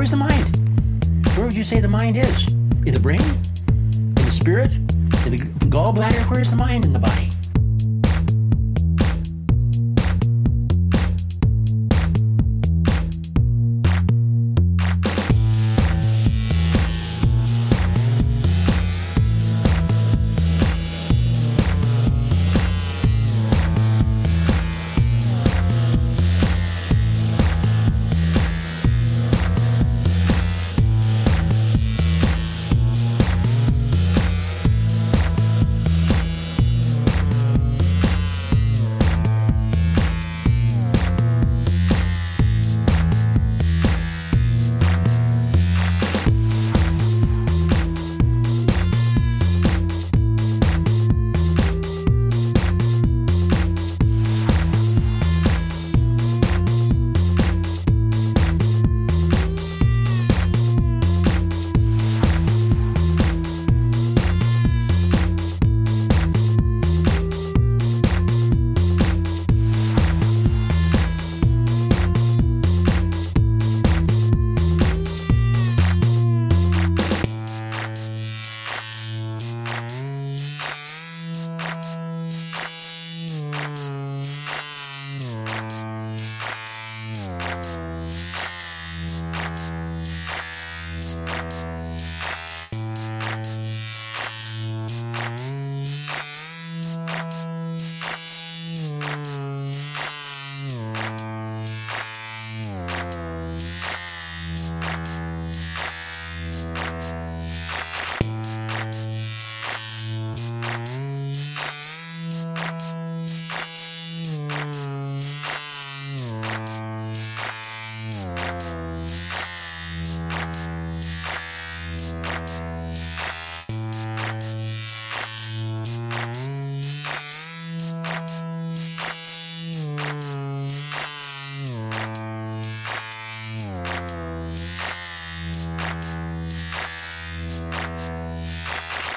Where's the mind? Where would you say the mind is? In the brain? In the spirit? In the gallbladder? Where's the mind in the body?